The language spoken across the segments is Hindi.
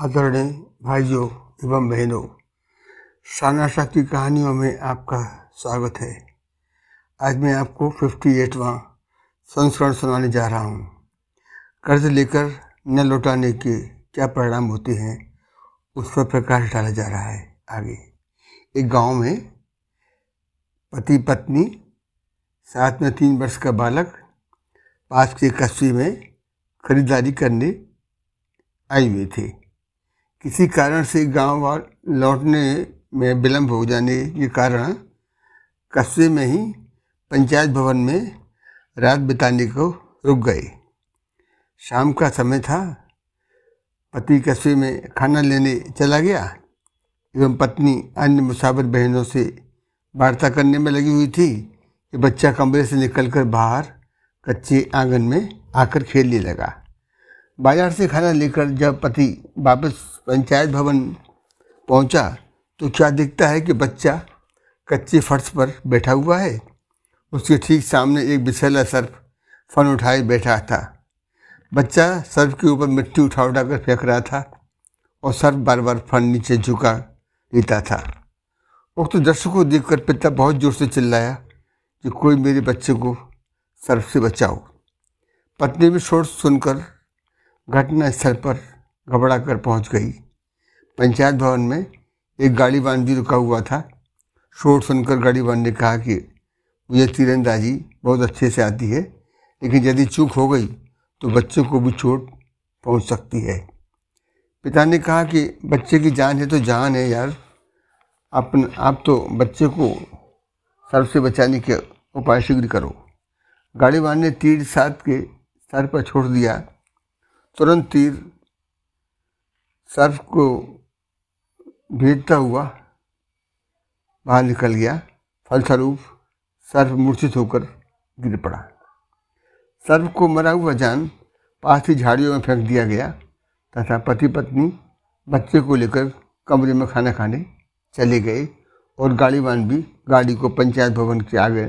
आदरणीय भाइयों एवं बहनों शानाशा की कहानियों में आपका स्वागत है। आज मैं आपको फिफ्टी एटवा संस्करण सुनाने जा रहा हूँ। कर्ज लेकर न लौटाने के क्या परिणाम होते हैं, उस पर प्रकाश डाला जा रहा है आगे। एक गाँव में पति पत्नी साथ में तीन वर्ष का बालक, पास के कस्बे में खरीदारी करने आए हुए थे। किसी कारण से गाँव लौटने में विलम्ब हो जाने के कारण कस्बे में ही पंचायत भवन में रात बिताने को रुक गए। शाम का समय था। पति कस्बे में खाना लेने चला गया एवं पत्नी अन्य मुसाफिर बहनों से वार्ता करने में लगी हुई थी कि बच्चा कमरे से निकलकर बाहर कच्चे आँगन में आकर खेलने लगा। बाज़ार से खाना लेकर जब पति वापस पंचायत भवन पहुँचा तो क्या दिखता है कि बच्चा कच्चे फर्श पर बैठा हुआ है? उसके ठीक सामने एक बिछेला सर्फ फन उठाए बैठा था। बच्चा सर्फ के ऊपर मिट्टी उठा उठा कर फेंक रहा था और सर्फ बार बार फन नीचे झुका लेता था। उक्त तो दृश्य को देखकर पिता बहुत ज़ोर से चिल्लाया कि कोई मेरे बच्चे को सर्फ से बचाओ। पत्नी भी शोर सुनकर घटना स्थल पर घबरा कर पहुँच गई। पंचायत भवन में एक गाड़ी वाहन भी रुका हुआ था। शोर सुनकर गाड़ी वाहन ने कहा कि, मुझे तीरंदाजी बहुत अच्छे से आती है, लेकिन यदि चूक हो गई तो बच्चे को भी चोट पहुँच सकती है। पिता ने कहा कि, बच्चे की जान है तो जान है यार। अपन, आप तो बच्चे को सर से बचाने के उपाय शीघ्र करो। गाड़ी वाहन ने तीर साथ के सर पर छोड़ दिया। तुरंत तीर सर्फ को भेजता हुआ बाहर निकल गया। फलस्वरूप सर्फ मूर्छित होकर गिर पड़ा। सर्फ को मरा हुआ जान पास ही झाड़ियों में फेंक दिया गया तथा पति पत्नी बच्चे को लेकर कमरे में खाना खाने चले गए और गाड़ीवान भी गाड़ी को पंचायत भवन के आगे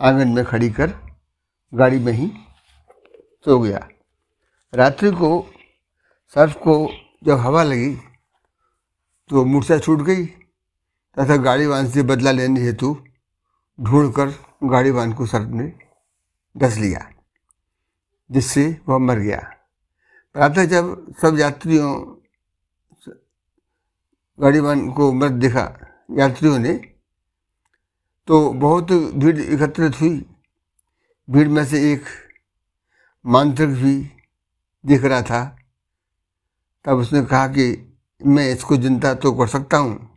आँगन में खड़ी कर गाड़ी में ही सो गया। रात्रि को सर्फ को जब हवा लगी तो मूर्छा छूट गई, तथा गाड़ी वाहन से बदला लेने हेतु ढूंढ कर गाड़ी वाहन को सर्फ ने डस लिया, जिससे वह मर गया। प्रातः जब सब यात्रियों गाड़ी वाहन को मृत देखा, यात्रियों ने तो बहुत भीड़ एकत्रित हुई। भीड़ में से एक मांत्रिक भी दिख रहा था। तब उसने कहा कि मैं इसको ज़िंदा तो कर सकता हूँ।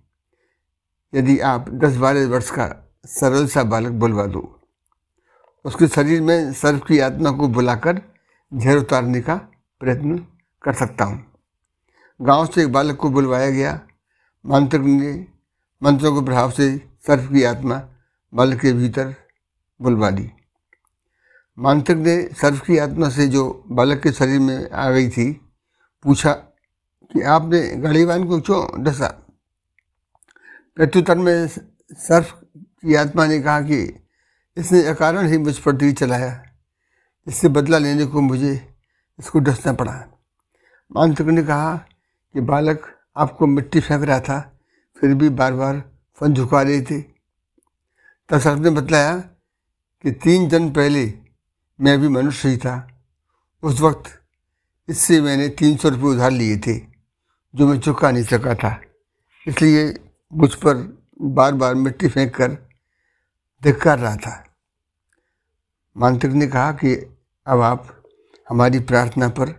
यदि आप दस बारह वर्ष का सरल सा बालक बुलवा दो। उसके शरीर में सर्फ की आत्मा को बुलाकर झेर उतारने का प्रयत्न कर सकता हूँ। गाँव से एक बालक को बुलवाया गया। मंत्र ने मंत्रों के प्रभाव से सर्फ की आत्मा बालक के भीतर बुलवा दी। मांत्रिक ने सर्फ की आत्मा से जो बालक के शरीर में आ गई थी, पूछा कि आपने गढ़ीवान को क्यों डसा? प्रत्युत्तर में सर्फ की आत्मा ने कहा कि इसने अकारण ही मुझ पर तीर चलाया। इससे बदला लेने को मुझे इसको डसना पड़ा। मांत्रिक ने कहा कि बालक आपको मिट्टी फेंक रहा था, फिर भी बार बार फन झुका रहे थे। तब सर्फ ने बतलाया कि तीन दिन पहले मैं भी मनुष्य ही था। उस वक्त इससे मैंने तीन सौ रुपये उधार लिए थे, जो मैं चुका नहीं सका था। इसलिए मुझ पर बार बार मिट्टी फेंक कर धिक्कार रहा था। मांत्रिक ने कहा कि अब आप हमारी प्रार्थना पर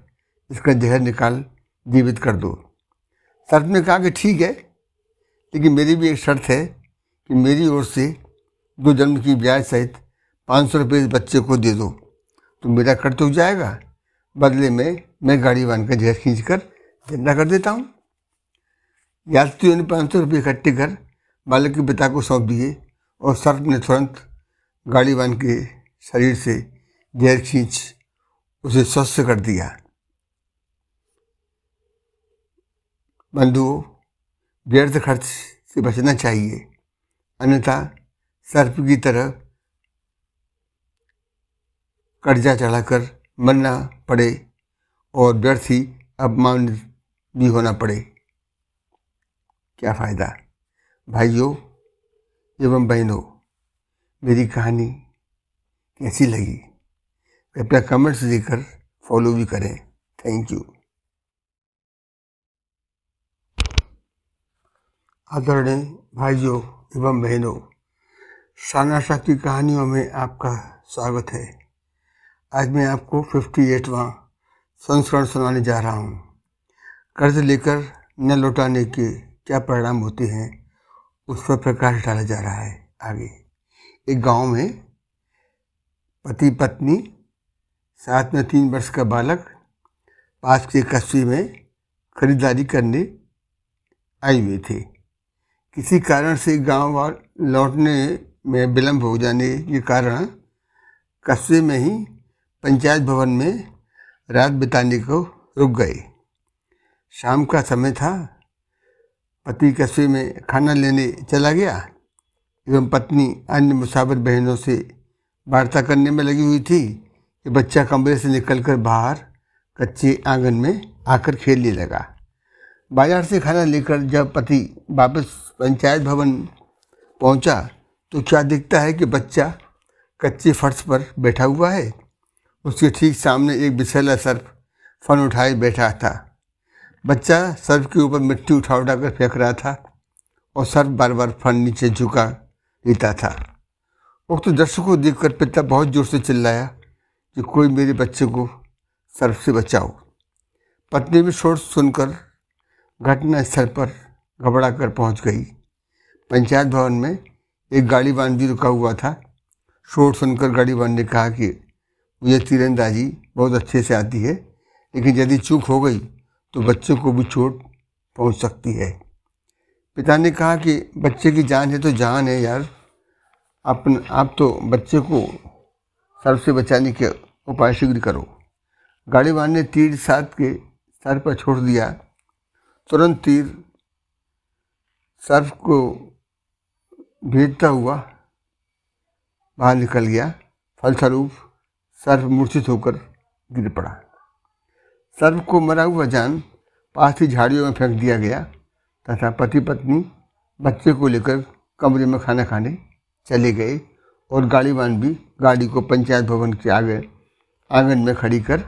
इसका जहर निकाल जीवित कर दो। शर्त ने कहा कि ठीक है, लेकिन मेरी भी एक शर्त है कि मेरी ओर से दो जन्म की ब्याज सहित पाँच सौ रुपये इस बच्चे को दे दो। तो मेरा कर तो जाएगा। बदले में मैं गाड़ी वाहन का जहर खींच कर ज़िंदा कर देता हूँ। यात्रियों ने पाँच सौ रुपये इकट्ठे कर बालक के पिता को सौंप दिए और सर्प ने तुरंत गाड़ी वाहन के शरीर से जहर खींच उसे स्वस्थ कर दिया। बंधुओं, व्यर्थ खर्च से बचना चाहिए। अन्यथा सर्प की तरह कर्जा चढ़ाकर मरना पड़े और व्यर्थ ही अपमानित भी होना पड़े। क्या फ़ायदा? भाइयों, एवं बहनों, मेरी कहानी कैसी लगी? कृपया कमेंट्स देकर फॉलो भी करें। Thank you. आदरणीय भाइयों, एवं बहनों शानाशा की कहानियों में आपका स्वागत है। आज मैं आपको फिफ्टी एटवा संस्करण सुनाने जा रहा हूँ। कर्ज लेकर न लौटाने के क्या परिणाम होते हैं, उस पर प्रकाश डाला जा रहा है आगे। एक गाँव में पति पत्नी, साथ में तीन वर्ष का बालक, पास के कस्बे में खरीदारी करने आए हुए थे। किसी कारण से गाँव वाल लौटने में विलम्ब हो जाने के कारण कस्बे में ही पंचायत भवन में रात बिताने को रुक गए। शाम का समय था। पति कस्बे में खाना लेने चला गया एवं पत्नी अन्य मुसाफिर बहनों से वार्ता करने में लगी हुई थी कि बच्चा कमरे से निकलकर बाहर कच्चे आँगन में आकर खेलने लगा। बाज़ार से खाना लेकर जब पति वापस पंचायत भवन पहुँचा तो क्या दिखता है कि बच्चा कच्चे फर्श पर बैठा हुआ है? उसके ठीक सामने एक बिछेला सर्फ फन उठाए बैठा था। बच्चा सर्फ के ऊपर मिट्टी उठा उठा कर फेंक रहा था और सर्फ बार बार फन नीचे झुका लेता था। उक्त तो दृश्य को देखकर पिता बहुत ज़ोर से चिल्लाया कि कोई मेरे बच्चे को सर्फ से बचाओ। पत्नी भी शोर सुनकर घटनास्थल पर घबरा कर पहुँच गई। पंचायत भवन में एक गाड़ी वाहन भी रुका हुआ था। शोर सुनकर गाड़ी वाहन ने कहा कि मुझे तीरंदाजी बहुत अच्छे से आती है, लेकिन यदि चूक हो गई तो बच्चों को भी चोट पहुँच सकती है। पिता ने कहा कि बच्चे की जान है तो जान है यार। अपन, आप तो बच्चे को सर से बचाने के उपाय शीघ्र करो। गाड़ी वाले ने तीर साथ के सर पर छोड़ दिया। तुरंत तीर सर्फ को भेजता हुआ बाहर निकल गया। फलस्वरूप सर्फ मूर्छित होकर गिर पड़ा। सर्फ को मरा हुआ जान पास ही झाड़ियों में फेंक दिया गया तथा पति पत्नी बच्चे को लेकर कमरे में खाना खाने चले गए और गाड़ीवान भी गाड़ी को पंचायत भवन के आगे, आँगन में खड़ी कर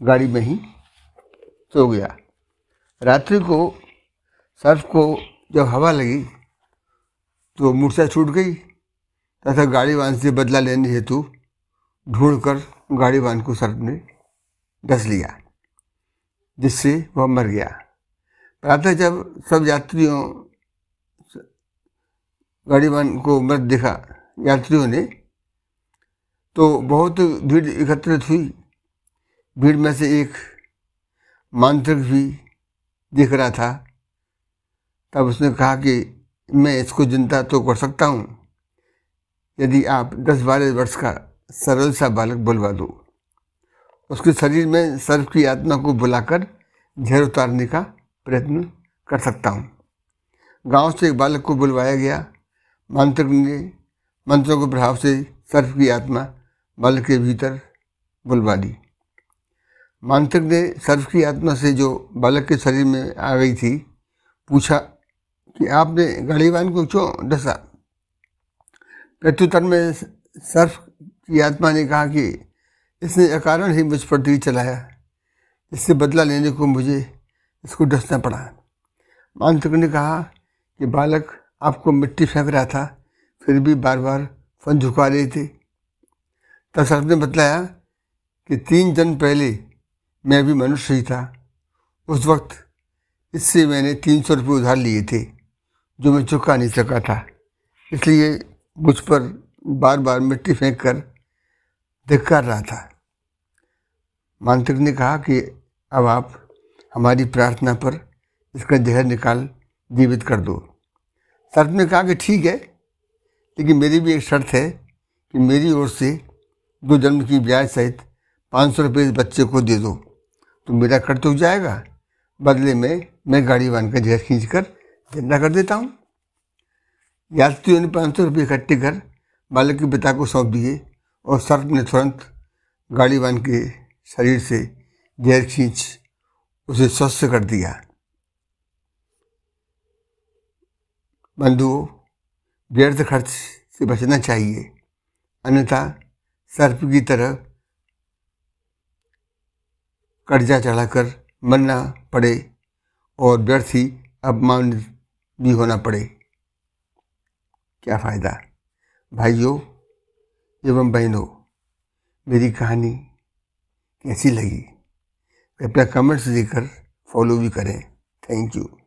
गाड़ी में ही सो गया। रात्रि को सर्फ को जब हवा लगी तो मूर्छा छूट गई तथा गाड़ीवान से बदला लेने हेतु ढूंढकर गाड़ी वाहन को सर्प ने डस लिया, जिससे वह मर गया। प्रातः जब सब यात्रियों गाड़ी वाहन को मृत देखा, यात्रियों ने तो बहुत भीड़ एकत्रित हुई भीड़ में से एक मांत्रिक भी दिख रहा था। तब उसने कहा कि मैं इसको ज़िंदा तो कर सकता हूँ, यदि आप दस बारह वर्ष का सरल सा बालक बुलवा दो। उसके शरीर में सर्व की आत्मा को बुलाकर झेर उतारने का प्रयत्न कर सकता हूँ। गाँव से एक बालक को बुलवाया गया। मंत्र ने मंत्रों के प्रभाव से सर्फ की आत्मा बालक के भीतर बुलवा दी। मांत्रिक ने सर्फ की आत्मा से जो बालक के शरीर में आ गई थी, पूछा कि आपने गढ़ीवान को क्यों डसा? प्रत्युत्तर में सर्फ की आत्मा ने कहा कि इसने अकारण ही मुझ पर तीर चलाया। इससे बदला लेने को मुझे इसको डसना पड़ा। मांत्रिक ने कहा कि बालक आपको मिट्टी फेंक रहा था, फिर भी बार बार फन झुका रहे थे। तब सर ने बतलाया कि तीन जन्म पहले मैं भी मनुष्य ही था। उस वक्त इससे मैंने तीन सौ रुपये उधार लिए थे, जो मैं चुका नहीं सका था। इसलिए मुझ पर बार बार मिट्टी फेंक कर धिक्कार रहा था। मांत्रिक ने कहा कि अब आप हमारी प्रार्थना पर इसका जहर निकाल जीवित कर दो। शर्त ने कहा कि ठीक है, लेकिन मेरी भी एक शर्त है कि मेरी ओर से दो जन्म की ब्याज सहित पाँच सौ रुपये बच्चे को दे दो। तो मेरा कर तो जाएगा। बदले में मैं गाड़ी बाँध कर जहर खींच कर ज़िंदा कर देता हूँ। यात्रियों ने पाँच सौ रुपये इकट्ठे कर बालक के पिता को सौंप दिए। और सर्प ने तुरंत गाड़ीवान के शरीर से जहर खींच उसे स्वस्थ कर दिया। बंधुओं, व्यर्थ खर्च से बचना चाहिए। अन्यथा सर्प की तरह कर्जा चढ़ाकर मरना पड़े और व्यर्थ ही अपमान भी होना पड़े। क्या फ़ायदा? भाइयों एवं बहनों मेरी कहानी कैसी लगी? कृपया कमेंट्स देकर फॉलो भी करें। Thank you